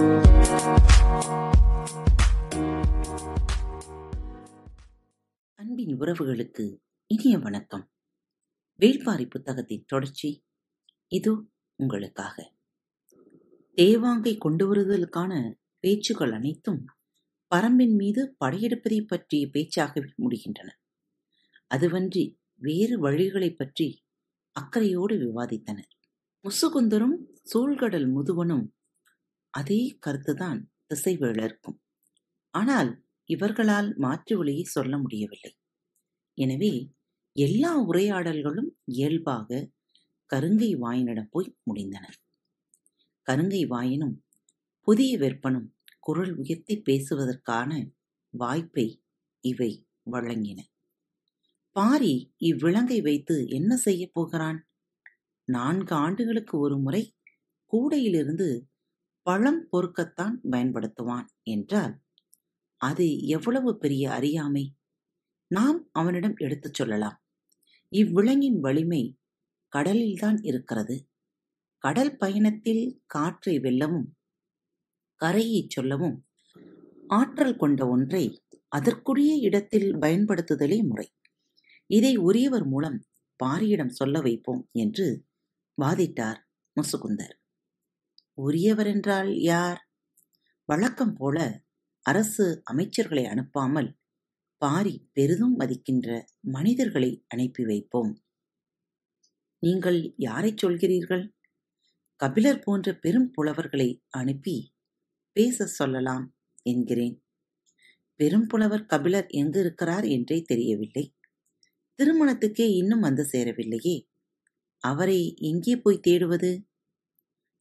அன்பின் உறவுகளுக்கு இனிய வணக்கம். வேள்பாரி புத்தகத்தின் தொடர்ச்சி இது உங்களுக்காக. தேவாங்கை கொண்டு வருதலுக்கான பேச்சுகள் அனைத்தும் பரம்பின் மீது படையெடுப்பதை பற்றிய பேச்சாகவே முடிகின்றன. அதுவன்றி வேறு வழிகளைப் பற்றி அக்கறையோடு விவாதித்தனர். முசுகுந்தரும் சூழ்கடல் முதுவனும் அதே கருத்துதான் திசைவேளருக்கும் ஆனால் இவர்களால் மாற்று வழியை சொல்ல முடியவில்லை. எனவே எல்லா உரையாடல்களும் இயல்பாக கருங்கை வாயனிடம் போய் முடிந்தன. கருங்கை வாயனும் புதிய வெப்பனும் குரல் உயர்த்தி பேசுவதற்கான வாய்ப்பை இவை வழங்கின. பாரி இவ்விலங்கை வைத்து என்ன செய்யப் போகிறான்? நான்கு ஆண்டுகளுக்கு ஒரு முறை கூடையிலிருந்து பழம் பொறுக்கத்தான் பயன்படுத்துவான் என்றால் அது எவ்வளவு பெரிய அறியாமை? நாம் அவனிடம் எடுத்துச் சொல்லலாம். இவ்விலங்கின் வலிமை கடலில்தான் இருக்கிறது. கடல் பயணத்தில் காற்றை வெல்லவும் கரையைச் சொல்லவும் ஆற்றல் கொண்ட ஒன்றை அதற்குரிய இடத்தில் பயன்படுத்துதலே முறை. இதை உரியவர் மூலம் பாரியிடம் சொல்ல வைப்போம் என்று வாதிட்டார் முசுகுந்தர். உரியவர் என்றால் யார்? வழக்கம் போல அரசு அமைச்சர்களை அனுப்பாமல் பாரி பெரிதும் மதிக்கின்ற மனிதர்களை அனுப்பி வைப்போம். நீங்கள் யாரைச் சொல்கிறீர்கள்? கபிலர் போன்ற பெரும் புலவர்களை அனுப்பி பேச சொல்லலாம் என்கிறேன். பெரும் புலவர் கபிலர் எங்கு இருக்கிறார் என்றே தெரியவில்லை. திருமணத்துக்கே இன்னும் வந்து சேரவில்லையே. அவரை எங்கே போய் தேடுவது?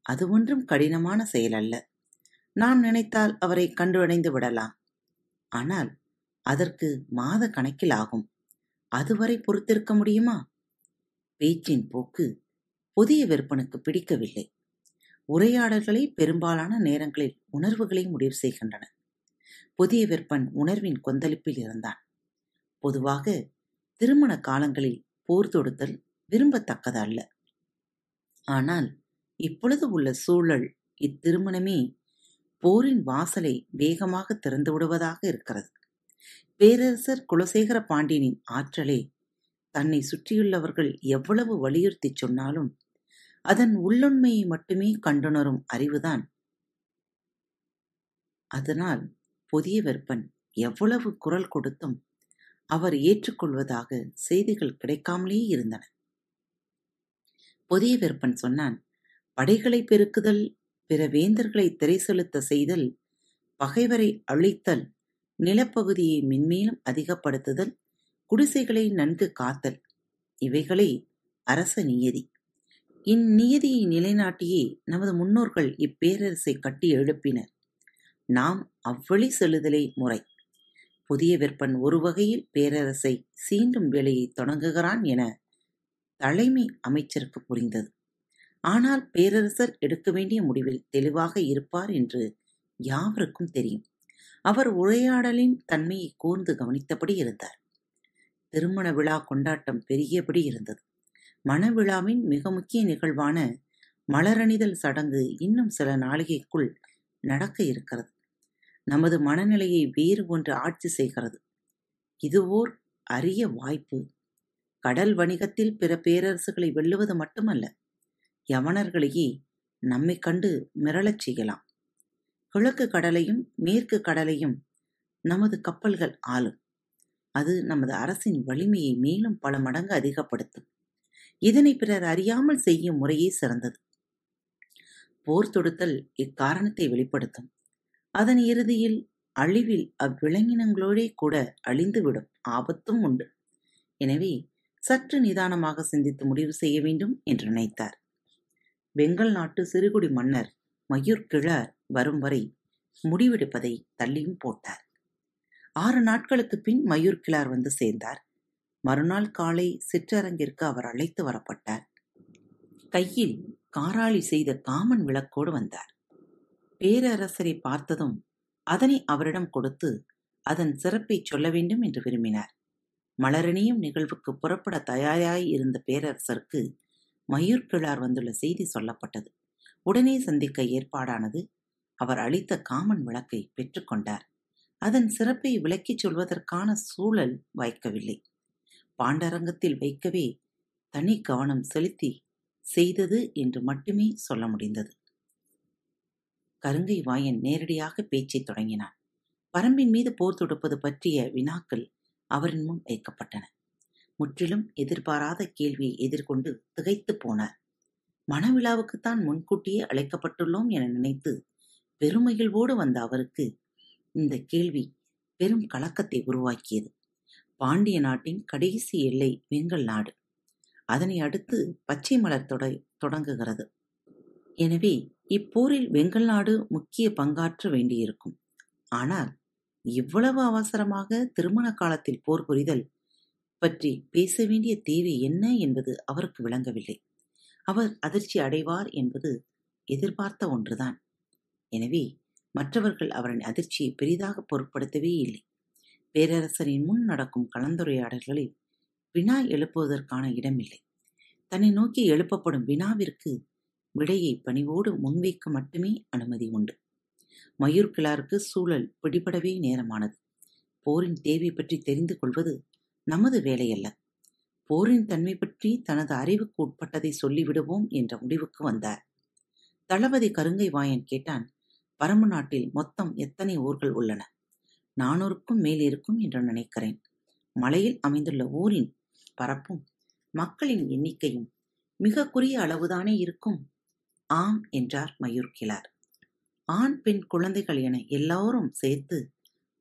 அது ஒன்றும் கடினமான செயல் அல்ல. நான் நினைத்தால் அவரை கண்டுடைந்து விடலாம். ஆனால் அதற்கு மாத கணக்கில் ஆகும். அதுவரை பொறுத்திருக்க முடியுமா? பேச்சின் போக்கு புதிய விற்பனுக்கு பிடிக்கவில்லை. உரையாடல்களை பெரும்பாலான நேரங்களில் உணர்வுகளை முடிவு செய்கின்றன. புதிய விற்பன் உணர்வின் கொந்தளிப்பில் இருந்தான். பொதுவாக திருமண காலங்களில் போர் தொடுத்தல் விரும்பத்தக்கது அல்ல ஆனால் இப்பொழுது உள்ள சூழல் இத்திருமணமே போரின் வாசலை வேகமாக திறந்து விடுவதாக இருக்கிறது. பேரரசர் குலசேகர பாண்டியனின் ஆற்றலே தன்னை சுற்றியுள்ளவர்கள் எவ்வளவு வலியுறுத்திச் சொன்னாலும் அதன் உள்ளுண்மையை மட்டுமே கண்டுணரும் அறிவுதான். அதனால் புதிய வெப்பன் எவ்வளவு குரல் கொடுத்தும் அவர் ஏற்றுக்கொள்வதாக செய்திகள் கிடைக்காமலே இருந்தன. புதிய வெப்பன் சொன்னான் படைகளை பெருக்குதல் பிற வேந்தர்களை திரை செலுத்த செய்தல் பகைவரை அழித்தல் நிலப்பகுதியை மென்மேலும் அதிகப்படுத்துதல் குடிசைகளை நன்கு காத்தல் இவைகளே அரச நியதி. இந்நியதியை நிலைநாட்டியே நமது முன்னோர்கள் இப்பேரரசை கட்டி எழுப்பினர். நாம் அவ்வழி செலுதலே முறை. புதிய விற்பன் ஒரு வகையில் பேரரசை சீண்டும் வேலையை தொடங்குகிறான் என தலைமை அமைச்சருக்கு புரிந்தது. ஆனால் பேரரசர் எடுக்க வேண்டிய முடிவில் தெளிவாக இருப்பார் என்று யாவருக்கும் தெரியும். அவர் உரையாடலின் தன்மையை கூர்ந்து கவனித்தபடி இருந்தார். திருமண விழா கொண்டாட்டம் பெரியபடி இருந்தது. மணவிழாவின் மிக முக்கிய நிகழ்வான மலரணிதல் சடங்கு இன்னும் சில நாளிகைக்குள் நடக்க இருக்கிறது. நமது மனநிலையை வேறு ஒன்று ஆட்சி செய்கிறது. இதுவோர் அரிய வாய்ப்பு. கடல் வணிகத்தில் பிற பேரரசுகளை வெல்லுவது மட்டுமல்ல யவனர்களையே நம்மை கண்டு மிரளச் செய்யலாம். கிழக்கு கடலையும் மேற்கு கடலையும் நமது கப்பல்கள் ஆளும். அது நமது அரசின் வலிமையை மேலும் பல மடங்கு அதிகப்படுத்தும். இதனை பிறர் அறியாமல் செய்யும் முறையே சிறந்தது. போர் தொடுத்தல் இக்காரணத்தை வெளிப்படுத்தும். அதன் இறுதியில் அழிவில் அவ்விலங்கினங்களோடே கூட அழிந்துவிடும் ஆபத்தும் உண்டு. எனவே சற்று நிதானமாக சிந்தித்து முடிவு செய்ய வேண்டும் என்று நினைத்தார். வெங்கல் நாட்டு சிறுகுடி மன்னர் மயூர் கிழார் வரும் வரை முடிவெடுப்பதை தள்ளியும் போட்டார். ஆறு நாட்களுக்கு பின் மயூர் கிழார் வந்து சேர்ந்தார். மறுநாள் காலை சிற்றரங்கிற்கு அவர் அழைத்து வரப்பட்டார். கையில் காராளி செய்த காமன் விளக்கோடு வந்தார். பேரரசரை பார்த்ததும் அதனை அவரிடம் கொடுத்து அதன் சிறப்பை சொல்ல வேண்டும் என்று விரும்பினார். மலரணியும் நிகழ்வுக்கு புறப்பட தயாராய் இருந்த பேரரசருக்கு மயூர் கிழார் வந்துள்ள செய்தி சொல்லப்பட்டது. உடனே சந்திக்க ஏற்பாடானது அவர் அளித்த காமன் விளக்கை பெற்றுக்கொண்டார் அதன் சிறப்பை விளக்கிச் சொல்வதற்கான சூழல் வாய்க்கவில்லை. பாண்டரங்கத்தில் வைக்கவே தனி கவனம் செலுத்தி செய்தது என்று மட்டுமே சொல்ல முடிந்தது. கருங்கை வாயன் நேரடியாக பேச்சைத் தொடங்கினான். பரம்பின் மீது போர் தொடுப்பது பற்றிய வினாக்கள் அவரின் முன் வைக்கப்பட்டன. முற்றிலும் எதிர்பாராத கேள்வியை எதிர்கொண்டு திகைத்து போனார். மணவிழாவுக்குத்தான் முன்கூட்டியே அழைக்கப்பட்டுள்ளோம் என நினைத்து பெருமகிழ்வோடு வந்த அவருக்கு இந்த கேள்வி பெரும் கலக்கத்தை உருவாக்கியது. பாண்டிய நாட்டின் கடைசி எல்லை வெங்கல் நாடு. அதனை அடுத்து பச்சை மலர் தொடை தொடங்குகிறது. எனவே இப்போரில் வெங்கல் நாடு முக்கிய பங்காற்ற வேண்டியிருக்கும். ஆனால் இவ்வளவு அவசரமாக திருமண காலத்தில் போர் புரிதல் பற்றி பேச வேண்டிய தேவை என்ன என்பது அவருக்கு விளங்கவில்லை. அவர் அதிர்ச்சி அடைவார் என்பது எதிர்பார்த்த ஒன்றுதான். எனவே மற்றவர்கள் அவரின் அதிர்ச்சியை பெரிதாக பொருட்படுத்தவே இல்லை. பேரரசரின் முன் நடக்கும் கலந்துரையாடல்களில் வினா எழுப்புவதற்கான இடமில்லை. தன்னை நோக்கி எழுப்பப்படும் வினாவிற்கு விடையை பணிவோடு முன்வைக்க மட்டுமே அனுமதி உண்டு. மயூர் கிளாருக்கு சூழல் பிடிபடவே நேரமானது. போரின் தேவை பற்றி தெரிந்து கொள்வது நமது வேலையல்ல. போரின் தன்மை பற்றி தனது அறிவுக்கு உட்பட்டதை சொல்லிவிடுவோம் என்ற முடிவுக்கு வந்தார். தளபதி கருங்கை வாயன் கேட்டான் பரம நாட்டில் மொத்தம் எத்தனை ஊர்கள் உள்ளன? நானூறுக்கும் மேல் இருக்கும் என்று நினைக்கிறேன். மலையில் அமைந்துள்ள ஊரின் பரப்பும் மக்களின் எண்ணிக்கையும் மிக குறிய அளவுதானே இருக்கும்? ஆம் என்றார் மயூர்கிழார். ஆண் பெண் குழந்தைகள் என எல்லோரும் சேர்த்து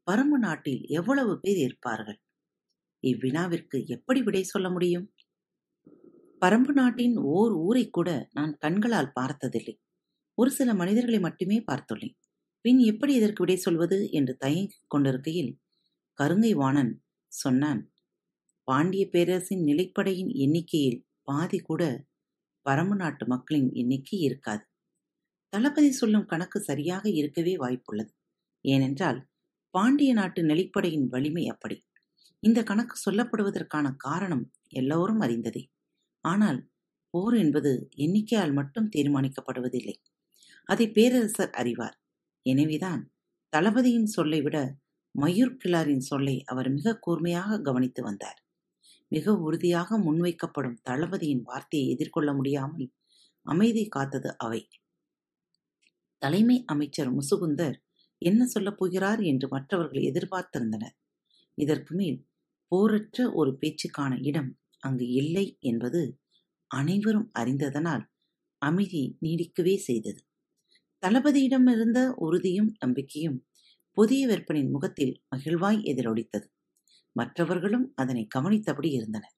பரம நாட்டில் எவ்வளவு பேர் இருப்பார்கள்? இவ்வினாவிற்கு எப்படி விடை சொல்ல முடியும்? பரம்பு நாட்டின் ஓர் ஊரை கூட நான் கண்களால் பார்த்ததில்லை. ஒரு சில மனிதர்களை மட்டுமே பார்த்துள்ளேன். பின் எப்படி இதற்கு விடை சொல்வது? என்று தயங்கிக் கொண்டிருக்கையில் கருங்கை வாணன் சொன்னான். பாண்டிய பேரரசின் நிலைப்படையின் எண்ணிக்கையில் பாதி கூட பரம்பு நாட்டு மக்களின் எண்ணிக்கை இருக்காது. தளபதி சொல்லும் கணக்கு சரியாக இருக்கவே வாய்ப்புள்ளது. ஏனென்றால் பாண்டிய நாட்டு நிலைப்படையின் வலிமை அப்படி. இந்த கணக்கு சொல்லப்படுவதற்கான காரணம் எல்லோரும் அறிந்ததே. ஆனால் போர் என்பது எண்ணிக்கையால் மட்டும் தீர்மானிக்கப்படுவதில்லை. அதை பேரரசர் அறிவார். எனவேதான் தளபதியின் சொல்லை விட மயூர் கிளாரின் சொல்லை அவர் மிக கூர்மையாக கவனித்து வந்தார். மிக உறுதியாக முன்வைக்கப்படும் தளபதியின் வார்த்தையை எதிர்கொள்ள முடியாமல் அமைதி காத்தது அவை. தலைமை அமைச்சர் முசுகுந்தர் என்ன சொல்லப் போகிறார் என்று மற்றவர்கள் எதிர்பார்த்திருந்தனர். இதற்கு மேல் போரற்ற ஒரு பேச்சுக்கான இடம் அங்கு இல்லை என்பது அனைவரும் அறிந்ததனால் அமைதி நீடிக்கவே செய்தது. தளபதியிடம் இருந்த உறுதியும் நம்பிக்கையும் புதிய விற்பனின் முகத்தில் மகிழ்வாய் எதிரொலித்தது. மற்றவர்களும் அதனை கவனித்தபடி இருந்தனர்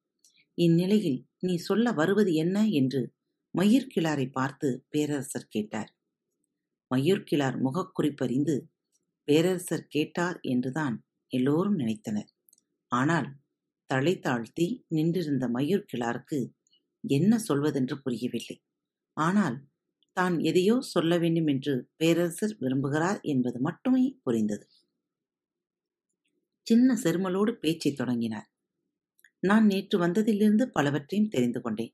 இந்நிலையில் நீ சொல்ல வருவது என்ன என்று மயிர்கிழாரை பார்த்து பேரரசர் கேட்டார். மயூர்கிழார் முகக்குறிப்பறிந்து பேரரசர் கேட்டார் என்றுதான் எல்லோரும் நினைத்தனர். ஆனால் தலை தாழ்த்தி நின்றிருந்த மயூர்கிழாருக்கு என்ன சொல்வதென்று புரியவில்லை. ஆனால் தான் எதையோ சொல்ல வேண்டும் என்று பேரரசர் விரும்புகிறார் என்பது மட்டுமே புரிந்தது. சின்ன செருமலோடு பேச்சை தொடங்கினார். நான் நேற்று வந்ததிலிருந்து பலவற்றையும் தெரிந்து கொண்டேன்.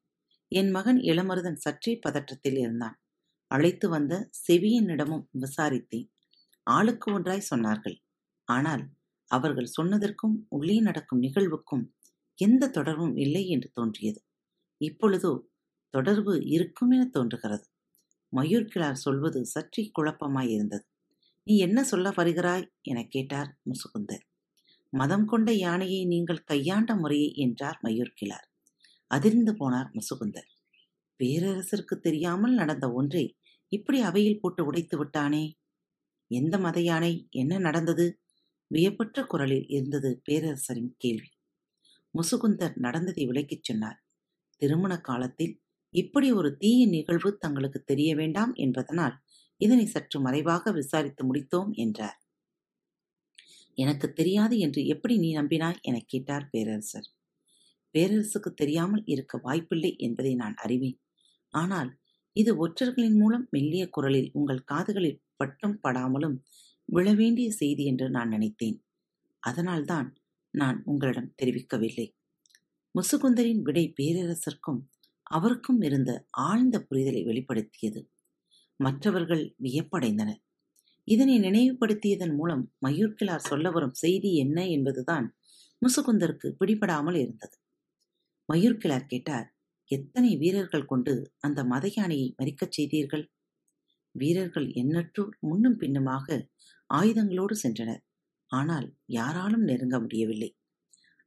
என் மகன் இளமருதன் சற்றே பதற்றத்தில் இருந்தான். அழைத்து வந்த செவியனிடமும் விசாரித்தேன். ஆளுக்கு ஒன்றாய் சொன்னார்கள். ஆனால் அவர்கள் சொன்னதற்கும் உள்ளே நடக்கும் நிகழ்வுக்கும் எந்த தொடர்பும் இல்லை என்று தோன்றியது. இப்பொழுதோ தொடர்பு இருக்கும் என தோன்றுகிறது. மயூர்கிழார் சொல்வது சற்றே குழப்பமாயிருந்தது நீ என்ன சொல்ல வருகிறாய்? என கேட்டார் முசுகுந்தர். மதம் கொண்ட யானையை நீங்கள் கையாண்ட முறையை என்றார் மயூர்கிழார் அதிர்ந்து போனார் முசுகுந்தர். பேரரசருக்கு தெரியாமல் நடந்த ஒன்றை இப்படி அவையில் போட்டு உடைத்து விட்டானே? எந்த மத யானை? என்ன நடந்தது? வியப்பற்ற குரலில் இருந்தது பேரரசரின் கேள்வி. முசுகுந்தர் நடந்ததை விளக்கிச் சொன்னார் திருமண காலத்தில் இப்படி ஒரு தீய நிகழ்வு தங்களுக்கு தெரிய வேண்டாம் என்பதனால் இதனை சற்று மறைவாக விசாரித்து முடித்தோம் என்றார். எனக்கு தெரியாது என்று எப்படி நீ நம்பினாய்? எனக் கேட்டார் பேரரசர். பேரரசுக்கு தெரியாமல் இருக்க வாய்ப்பில்லை என்பதை நான் அறிவேன். ஆனால் இது ஒற்றர்களின் மூலம் மெல்லிய குரலில் உங்கள் காதுகளில் பட்டும் படாமலும் விழவேண்டிய செய்தி என்று நான் நினைத்தேன். அதனால்தான் நான் உங்களிடம் தெரிவிக்கவில்லை. முசுகுந்தரின் விடை பேரரசர்க்கும் அவருக்கும் இருந்த ஆழ்ந்த புரிதலை வெளிப்படுத்தியது. மற்றவர்கள் வியப்படைந்தனர். இதனை நினைவுபடுத்தியதன் மூலம் மயூர்கிழார் சொல்ல வரும் செய்தி என்ன என்பதுதான் முசுகுந்தருக்கு பிடிபடாமல் இருந்தது. மயூர்கிழார் கேட்டார் எத்தனை வீரர்கள் கொண்டு அந்த மத யானையை மறிக்கச் செய்தீர்கள்? வீரர்கள் எண்ணற்றோர் முன்னும் பின்னுமாக ஆயுதங்களோடு சென்றனர் ஆனால் யாராலும் நெருங்க முடியவில்லை.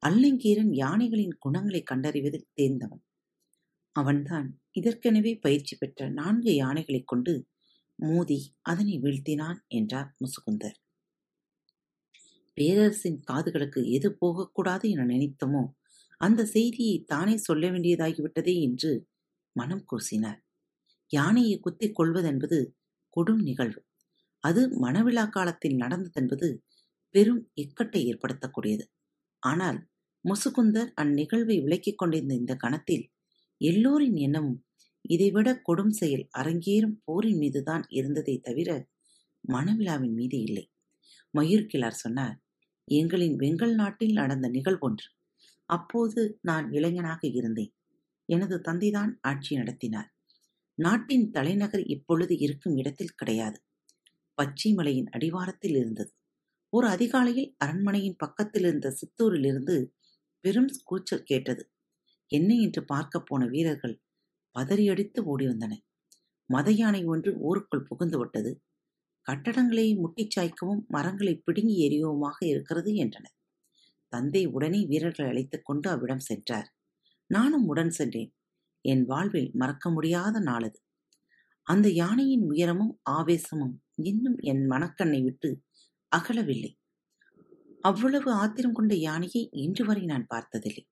அல்லங்கீரன் யானைகளின் குணங்களை கண்டறிவதில் தேர்ந்தவன் அவன்தான் இதற்கெனவே பயிற்சி பெற்ற நான்கு யானைகளைக் கொண்டு மோதி அதனை வீழ்த்தினான் என்றார் முசுகுந்தர். பேரரசின் காதுகளுக்கு எது போகக்கூடாது என நினைத்தமோ அந்த செய்தியை தானே சொல்ல வேண்டியதாகிவிட்டதே என்று மனம் கூசினார். யானையை குத்திக் கொள்வதென்பது கொடும் நிகழ்வு. அது மணவிழா காலத்தில் நடந்ததென்பது பெரும் இக்கட்டை ஏற்படுத்தக்கூடியது. ஆனால் முசுகுந்தர் அந்நிகழ்வை விளக்கிக் கொண்டிருந்த இந்த கணத்தில் எல்லோரின் எண்ணமும் இதைவிட கொடும் செயல் அரங்கேறும் போரின் மீதுதான் இருந்ததை தவிர மணவிழாவின் மீது இல்லை. மயூர்கிழார் சொன்னார் எங்களின் வெங்கல் நாட்டில் நடந்த நிகழ்வொன்று. அப்போது நான் இளைஞனாக இருந்தேன். எனது தந்தைதான் ஆட்சி நடத்தினார். நாட்டின் தலைநகர் இப்பொழுது இருக்கும் இடத்தில் கிடையாது. பச்சை மலையின் அடிவாரத்தில் இருந்தது. ஒரு அதிகாலையில் அரண்மனையின் பக்கத்தில் இருந்த சித்தூரிலிருந்து பெரும் கூச்சல் கேட்டது. என்ன என்று பார்க்க போன வீரர்கள் பதறியடித்து ஓடி வந்தனர் மத யானை ஒன்று ஊருக்குள் புகுந்து விட்டது. கட்டடங்களை முட்டிச் சாய்க்கவும் மரங்களை பிடுங்கி எறியவுமாக இருக்கிறது என்றனர். தந்தை உடனே வீரர்களை அழைத்துக் கொண்டு அவ்விடம் சென்றார். நானும் உடன் சென்றேன். என் வாழ்வில் மறக்க முடியாத நாளது அந்த யானையின் உயரமும் ஆவேசமும் இன்னும் என் மனக்கண்ணை விட்டு அகலவில்லை. அவ்வளவு ஆத்திரம் கொண்ட யானையை இன்று வரை நான் பார்த்ததில்லை.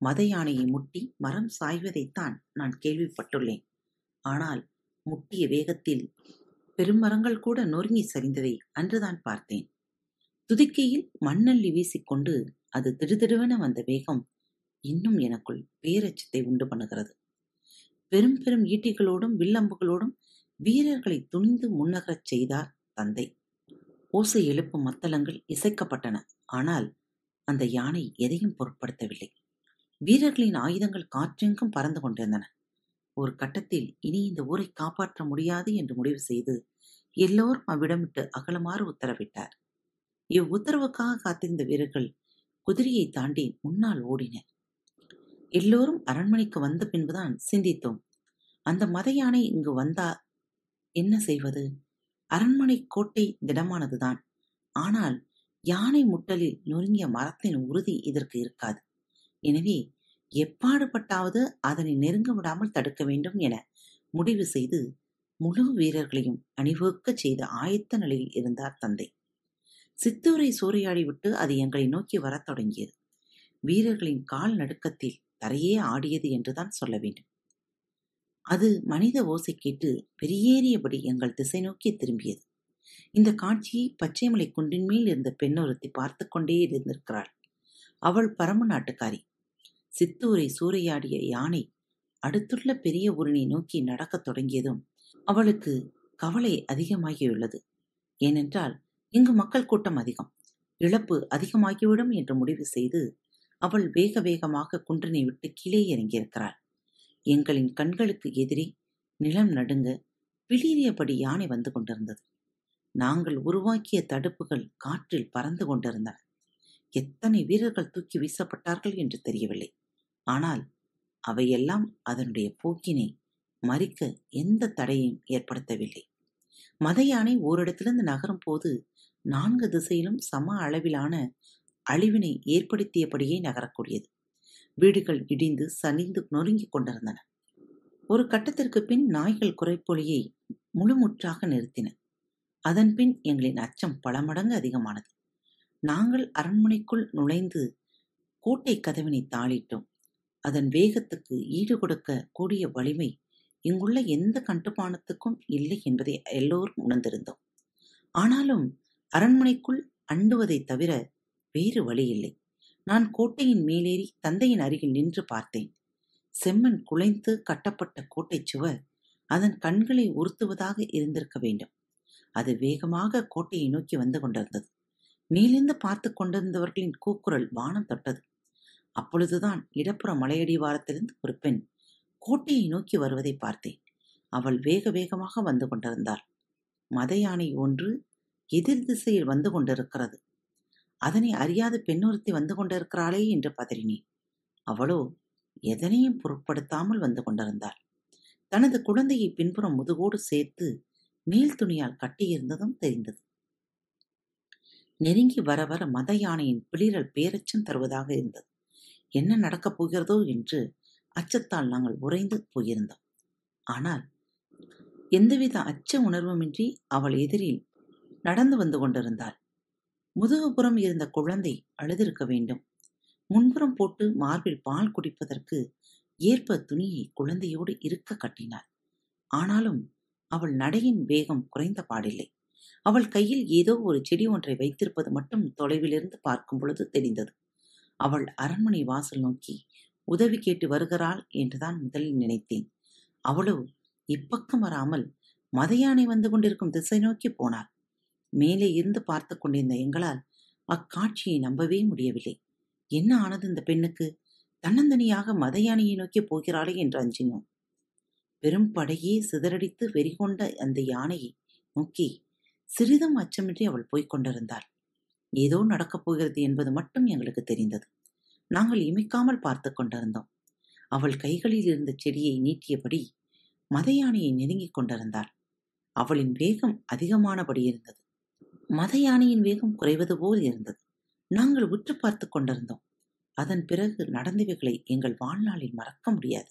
மத யானையை முட்டி மரம் சாய்வதைத்தான் நான் கேள்விப்பட்டுள்ளேன். ஆனால் முட்டிய வேகத்தில் பெருமரங்கள் கூட நொறுங்கி சரிந்ததை அன்றுதான் பார்த்தேன். துதிக்கையில் மண்ணள்ளி வீசிக்கொண்டு அது திடுதிடுவென வந்த வேகம் இன்னும் எனக்குள் பேரச்சத்தை உண்டு பண்ணுகிறது. பெரும் பெரும் ஈட்டிகளோடும் வில்லம்புகளோடும் வீரர்களை துணிந்து முன்னகரச் செய்தார் தந்தை. ஓசை எழுப்பும் மத்தளங்கள் இசைக்கப்பட்டன. ஆனால் அந்த யானை எதையும் பொருட்படுத்தவில்லை. வீரர்களின் ஆயுதங்கள் காற்றெங்கும் பறந்து கொண்டிருந்தன. ஒரு கட்டத்தில் இனி இந்த ஊரை காப்பாற்ற முடியாது என்று முடிவு செய்து எல்லோரும் அவ்விடமிட்டு அகலமாறு உத்தரவிட்டார். இவ்வுத்தரவுக்காக காத்திருந்த வீரர்கள் குதிரையை தாண்டி முன்னால் ஓடினர். எல்லோரும் அரண்மனைக்கு வந்த பின்புதான் சிந்தித்தோம். அந்த மத யானை இங்கு வந்தா என்ன செய்வது? அரண்மனை கோட்டை திடமானதுதான். ஆனால் யானை முட்டலில் நொறுங்கிய மரத்தின் உறுதி இதற்கு இருக்காது. எனவே எப்பாடுபட்டாவது அதனை நெருங்க விடாமல் தடுக்க வேண்டும் என முடிவு செய்து முழு வீரர்களையும் அணிவகுக்கச் செய்த ஆயத்த நிலையில் இருந்தார் தந்தை. சித்தூரை சூறையாடிவிட்டு அது எங்களை நோக்கி வரத் தொடங்கியது. வீரர்களின் கால் நடுக்கத்தில் தரையே ஆடியது என்றுதான் சொல்ல வேண்டும். அது மனித ஓசை கேட்டு பெரியேறியபடி எங்கள் திசை நோக்கி திரும்பியது. இந்த காட்சியை பச்சைமலை குன்றின் மேல் இருந்த பெண்ணொருத்தி பார்த்து கொண்டே இருந்திருக்கிறாள். அவள் பரம நாட்டுக்காரி. சித்தூரை சூறையாடிய யானை அடுத்துள்ள பெரிய ஊரினை நோக்கி நடக்கத் தொடங்கியதும் அவளுக்கு கவலை அதிகமாகியுள்ளது. ஏனென்றால் இங்கு மக்கள் கூட்டம் அதிகம். இழப்பு அதிகமாகிவிடும் என்று முடிவு செய்து அவள் வேக வேகமாக குன்றினை விட்டு கீழே இறங்கியிருக்கிறாள். எங்களின் கண்களுக்கு எதிரே நிலம் நடுங்க பிளிரியபடி யானை வந்து கொண்டிருந்தது. நாங்கள் உருவாக்கிய தடுப்புகள் காற்றில் பறந்து கொண்டிருந்தன. எத்தனை வீரர்கள் தூக்கி வீசப்பட்டார்கள் என்று தெரியவில்லை. ஆனால் அவையெல்லாம் அதனுடைய போக்கினை மறிக்க எந்த தடையும் ஏற்படுத்தவில்லை. மத யானை ஓரிடத்திலிருந்து நகரும் போது நான்கு திசையிலும் சம அளவிலான அழிவினை ஏற்படுத்தியபடியே நகரக்கூடியது. வீடுகள் இடிந்து சனிந்து நொறுங்கிக் கொண்டிருந்தன. ஒரு கட்டத்திற்கு பின் நாய்கள் குறைப்பொழியை முழுமுற்றாக நிறுத்தின. அதன் பின் எங்களின் அச்சம் பல மடங்கு அதிகமானது. நாங்கள் அரண்மனைக்குள் நுழைந்து கோட்டை கதவினை தாளிட்டோம். அதன் வேகத்துக்கு ஈடு கொடுக்க கூடிய வலிமை இங்குள்ள எந்த கட்டுமானத்துக்கும் இல்லை என்பதை எல்லோரும் உணர்ந்திருந்தோம். ஆனாலும் அரண்மனைக்குள் அண்டுவதைத் தவிர வேறு வழியில்லை நான் கோட்டையின் மேலேறி தந்தையின் அருகில் நின்று பார்த்தேன். செம்மண் குலைந்து கட்டப்பட்ட கோட்டைச் சுவர் அதன் கண்களை உறுத்துவதாக இருந்திருக்க வேண்டும். அது வேகமாக கோட்டையை நோக்கி வந்து கொண்டிருந்தது. மேலிருந்து பார்த்து கொண்டிருந்தவர்களின் கூக்குரல் வானம் தொட்டது. அப்பொழுதுதான் இடப்புற மலையடிவாரத்திலிருந்து ஒரு பெண் கோட்டையை நோக்கி வருவதை பார்த்தேன். அவள் வேக வேகமாக வந்து கொண்டிருந்தாள். மத யானை ஒன்று எதிர் திசையில் வந்து கொண்டிருக்கிறது. அதனை அறியாத பெண்ணொருத்தி வந்து கொண்டிருக்கிறாளே என்று பதறினேன் அவளோ எதனையும் பொருட்படுத்தாமல் வந்து கொண்டிருந்தாள். தனது குழந்தையை பின்புறம் முதுகோடு சேர்த்து மேல் துணியால் கட்டியிருந்ததும் தெரிந்தது. நெருங்கி வர வர மத யானையின் பிளிரல் பேரச்சம் தருவதாக இருந்தது. என்ன நடக்கப் போகிறதோ என்று அச்சத்தால் நாங்கள் உறைந்து போயிருந்தோம். ஆனால் எந்தவித அச்ச உணர்வுமின்றி அவள் எதிரில் நடந்து வந்து கொண்டிருந்தாள். முதுகுபுறம் இருந்த குழந்தை அழுதிருக்க வேண்டும். முன்புறம் போட்டு மார்பில் பால் குடிப்பதற்கு ஏற்ப துணியை குழந்தையோடு இருக்க கட்டினாள். ஆனாலும் அவள் நடையின் வேகம் குறைந்த பாடில்லை. அவள் கையில் ஏதோ ஒரு செடி ஒன்றை வைத்திருப்பது மட்டும் தொலைவிலிருந்து பார்க்கும் பொழுது தெரிந்தது. அவள் அரண்மனை வாசல் நோக்கி உதவி கேட்டு வருகிறாள் என்றுதான் முதலில் நினைத்தேன். அவளோ இப்பக்கம் வராமல் மதையானை வந்து கொண்டிருக்கும் திசை நோக்கி போனாள். மேலே இருந்து பார்த்து கொண்டிருந்த எங்களால் அக்காட்சியை நம்பவே முடியவில்லை. என்ன ஆனது இந்த பெண்ணுக்கு? தன்னந்தனியாக மத யானையை நோக்கி போகிறாளே என்று அஞ்சினோம். பெரும் படையே சிதறடித்து வெறிகொண்ட அந்த யானையை நோக்கி சிறிதும் அச்சமின்றி அவள் போய்க் கொண்டிருந்தாள். ஏதோ நடக்கப் போகிறது என்பது மட்டும் எங்களுக்கு தெரிந்தது. நாங்கள் இமைக்காமல் பார்த்து கொண்டிருந்தோம். அவள் கைகளில் இருந்த செடியை நீட்டியபடி மத யானையை நெருங்கிக் கொண்டிருந்தாள். அவளின் வேகம் அதிகமானபடி இருந்தது. மத யானையின் வேகம் குறைவது போல் இருந்தது. நாங்கள் உற்று பார்த்து கொண்டிருந்தோம். அதன் பிறகு நடந்தவைகளை எங்கள் வாழ்நாளில் மறக்க முடியாது.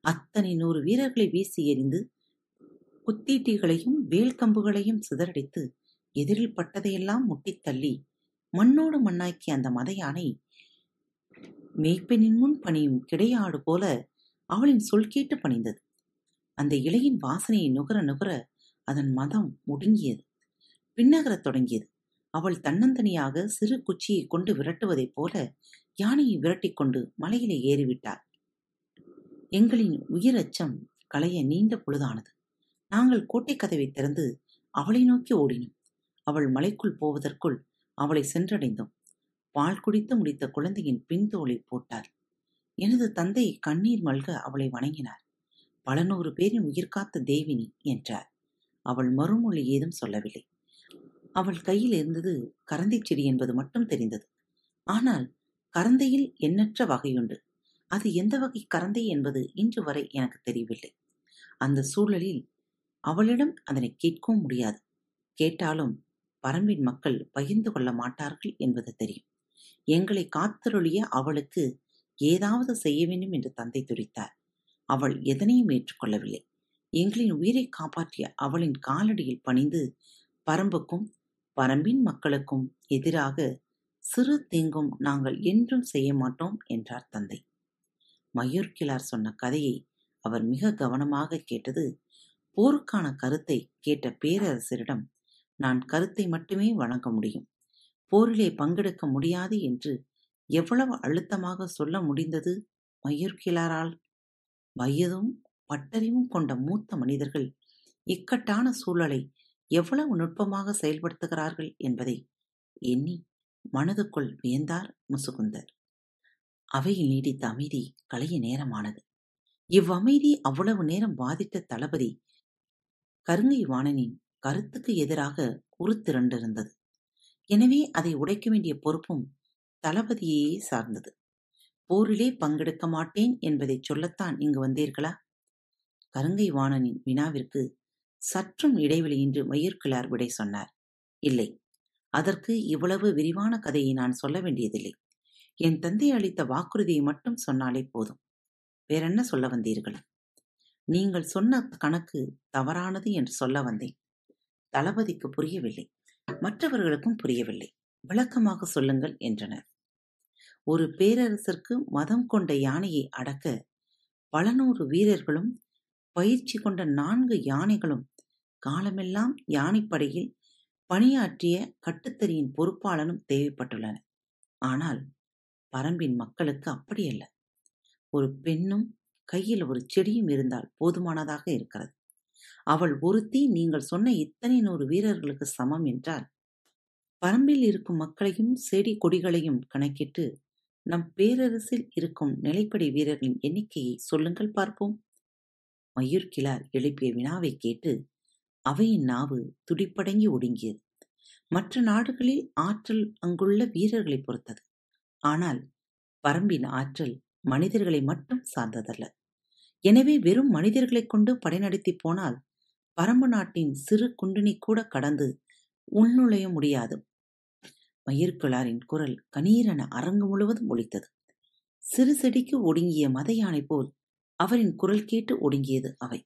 அத்தனை நூறு வீரர்களை வீசி எறிந்து குத்தீட்டிகளையும் வேல் கம்புகளையும் சிதறடித்து எதிரில் பட்டதையெல்லாம் முட்டித் தள்ளி மண்ணோடு மண்ணாக்கி அந்த மத யானை மேய்ப்பெனின் முன் பணியும் கிடையாடு போல அவளின் சொல் கேட்டு பணிந்தது. அந்த இலையின் வாசனையை நுகர நுகர அதன் மதம் முடுங்கியது. பின்னகரத் தொடங்கியது. அவள் தன்னந்தனியாக சிறு குச்சியை கொண்டு விரட்டுவதைப் போல யானையை விரட்டிக் கொண்டு மலையிலே ஏறிவிட்டாள். எங்களின் உயிர் அச்சம் களைய நீண்ட பொழுதானது. நாங்கள் கோட்டை கதவை திறந்து அவளை நோக்கி ஓடினோம். அவள் மலைக்குள் போவதற்குள் அவளை சென்றடைந்தோம். பால் குடித்து முடித்த குழந்தையின் பின்தோளை போட்டார் எனது தந்தை கண்ணீர் மல்க அவளை வணங்கினார். பல நூறு பேரின் உயிர்காத்த தேவினி என்றார். அவள் மறுமொழி ஏதும் சொல்லவில்லை. அவள் கையில் இருந்தது கரந்தை செடி என்பது மட்டும் தெரிந்தது. ஆனால் கரந்தையில் எண்ணற்ற வகையுண்டு. அது எந்த வகை கரந்தை என்பது இன்று வரை எனக்கு தெரியவில்லை. அந்த சூழலில் அவளிடம் அதனை கேட்கவும் முடியாது. கேட்டாலும் பரம்பின் மக்கள் பகிர்ந்து கொள்ள மாட்டார்கள் என்பது தெரியும். எங்களை காத்தருளிய அவளுக்கு ஏதாவது செய்ய வேண்டும் என்று தந்தை துடித்தார். அவள் எதனையும் ஏற்றுக்கொள்ளவில்லை. எங்களின் உயிரை காப்பாற்றிய அவளின் காலடியில் பணிந்து பரம்புக்கும் பரம்பின் மக்களுக்கும் எதிராக சிறு தீங்கும் நாங்கள் என்றும் செய்ய மாட்டோம் என்றார் தந்தை. மயூர்கிலார் சொன்ன கதையை அவர் மிக கவனமாக கேட்டது போருக்கான கருத்தை கேட்ட பேரரசரிடம் நான் கருத்தை மட்டுமே வழங்க முடியும். போரிலே பங்கெடுக்க முடியாது என்று எவ்வளவு அழுத்தமாக சொல்ல முடிந்தது மயூர்கிலாரால் வயதும் பட்டறிவும் கொண்ட மூத்த மனிதர்கள் இக்கட்டான சூழலை எவ்வளவு நுட்பமாக செயல்படுத்துகிறார்கள் என்பதை எண்ணி மனதுக்குள் வியந்தார் முசுகுந்தர். அவையில் நீடித்த அமைதி களைய நேரமானது. இவ்வமைதி அவ்வளவு நேரம் வாதிட்ட தளபதி கருங்கை வாணனின் கருத்துக்கு எதிராக உருத்திரண்டிருந்தது எனவே அதை உடைக்க வேண்டிய பொறுப்பும் தளபதியையே சார்ந்தது. போரிலே பங்கெடுக்க மாட்டேன் என்பதை சொல்லத்தான் இங்கு வந்தீர்களா? கருங்கை வாணனின் வினாவிற்கு சற்றும் இடைவெளியின்றி மயிர்கிழார் விடை சொன்னார். இல்லை அதற்கு இவ்வளவு விரிவான கதையை நான் சொல்ல வேண்டியதில்லை. என் தந்தை அளித்த வாக்குறுதியை மட்டும் சொன்னாலே போதும். வேறென்ன சொல்ல வந்தீர்கள்? நீங்கள் சொன்ன கணக்கு தவறானது என்று சொல்ல வந்தேன். தளபதிக்கு புரியவில்லை. மற்றவர்களுக்கும் புரியவில்லை. விளக்கமாக சொல்லுங்கள் என்றனர். ஒரு பேரரசருக்கு மதம் கொண்ட யானையை அடக்க பல நூறு வீரர்களும் பயிற்சி கொண்ட நான்கு யானைகளும் காலமெல்லாம் யானைப்படையில் பணியாற்றிய கட்டுத்தறியின் பொறுப்பாளனும் தேவைப்பட்டுள்ளன. ஆனால் பரம்பின் மக்களுக்கு அப்படியல்ல ஒரு பெண்ணும் கையில் ஒரு செடியும் இருந்தால் போதுமானதாக இருக்கிறது. அவள் ஒருத்தி நீங்கள் சொன்ன இத்தனை நூறு வீரர்களுக்கு சமம் என்றால் பரம்பில் இருக்கும் மக்களையும் செடி கொடிகளையும் கணக்கிட்டு நம் பேரரசில் இருக்கும் நிலைப்படை வீரர்களின் எண்ணிக்கையை சொல்லுங்கள் பார்ப்போம். மயூர்கிழார் எழுப்பிய வினாவை கேட்டு அவையின் நாவு துடிப்படங்கி ஒடுங்கியது. மற்ற நாடுகளில் ஆற்றல் அங்குள்ள வீரர்களை பொறுத்தது. ஆனால் பரம்பின் ஆற்றல் மனிதர்களை மட்டும் சார்ந்ததல்ல. எனவே வெறும் மனிதர்களைக் கொண்டு படை நடத்திப் போனால் பரம்பு நாட்டின் சிறு குண்டினி கூட கடந்து உள்நுழைய முடியாது. மயிர்கிழாரின் குரல் கணீரென அரங்கு முழுவதும் ஒலித்தது. சிறு செடிக்கு ஒடுங்கிய மத யானை போல் அவரின் குரல் கேட்டு ஒடுங்கியது அவை.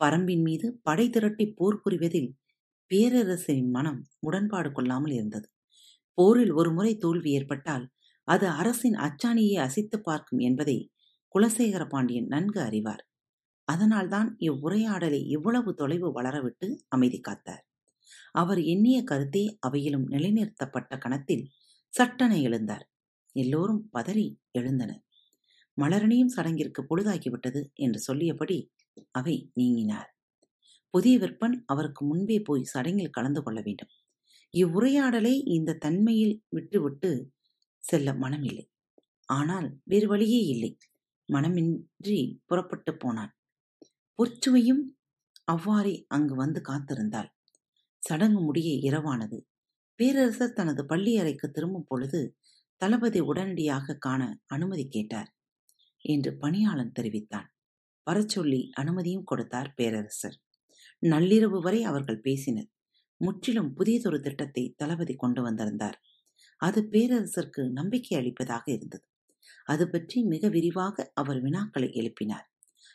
பரம்பின் மீது படை திரட்டி போர் புரிவதில் பேரரசரின் மனம் உடன்பாடு கொள்ளாமல் இருந்தது. போரில் ஒருமுறை தோல்வி ஏற்பட்டால் அது அரசின் அச்சாணியை அசைத்து பார்க்கும் என்பதை குலசேகர பாண்டியன் நன்கு அறிவார். அதனால்தான் இவ்வுரையாடலை இவ்வளவு தொலைவு வளரவிட்டு அமைதி காத்தார். அவர் எண்ணிய கருத்தே அவையிலும் நிலைநிறுத்தப்பட்ட கணத்தில் சட்டென எழுந்தார். எல்லோரும் பதறி எழுந்தனர். மலரணியும் சடங்கிற்கு பொழுதாகிவிட்டது என்று சொல்லியபடி அவை நீங்கினார். புதிய விற்பன் அவருக்கு முன்பே போய் சடங்கில் கலந்து கொள்ள வேண்டும். இவ்வுரையாடலை இந்த தன்மையில் விட்டுவிட்டு செல்ல மனமில்லை. ஆனால் வேறு வழியே இல்லை. மனமின்றி புறப்பட்டு போனான். பொற்சுவையும் அவ்வாறே அங்கு வந்து காத்திருந்தாள். சடங்கு முடிய இரவானது. பேரரசர் தனது பள்ளி அறைக்கு திரும்பும் பொழுது தளபதி உடனடியாக காண அனுமதி கேட்டார் என்று பணியாளன் தெரிவித்தான். வரச்சொல்லி அனுமதியும் கொடுத்தார் பேரரசர். நள்ளிரவு வரை அவர்கள் பேசினர். முற்றிலும் புதியதொரு திட்டத்தை தளபதி கொண்டு வந்திருந்தார். அது பேரரசருக்கு நம்பிக்கை அளிப்பதாக இருந்தது. அது பற்றி மிக விரிவாக அவர் வினாக்களை எழுப்பினார்.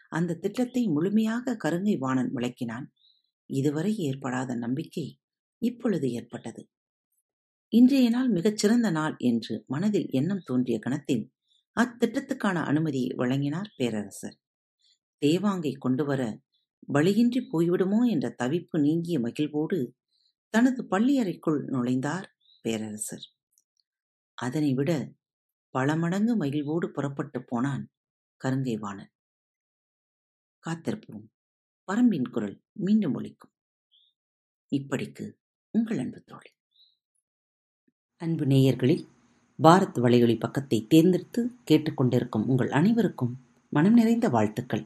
அந்த திட்டத்தை முழுமையாக கருங்கை வாணன் விளக்கினான். இதுவரை ஏற்படாத நம்பிக்கை இப்பொழுது ஏற்பட்டது. இன்றைய நாள் மிகச் சிறந்த நாள் என்று மனதில் எண்ணம் தோன்றிய கணத்தில் அத்திட்டத்துக்கான அனுமதியை வழங்கினார் பேரரசர். தேவாங்கை கொண்டு வர வழியின்றி போய்விடுமோ என்ற தவிப்பு நீங்கிய மகிழ்வோடு தனது பள்ளியறைக்குள் நுழைந்தார் பேரரசர். அதனை விட பல மடங்கு மகிழ்வோடு புறப்பட்டு போனான் கருங்கைவாணன். காத்திருப்போம். பரம்பின் குரல் மீண்டும் ஒழிக்கும் இப்படிக்கு உங்கள் அன்பு தோழி. அன்பு நேயர்களில் பாரத் வலையொலி பக்கத்தை தேர்ந்தெடுத்து கேட்டுக்கொண்டிருக்கும் உங்கள் அனைவருக்கும் மனம் நிறைந்த வாழ்த்துக்கள்.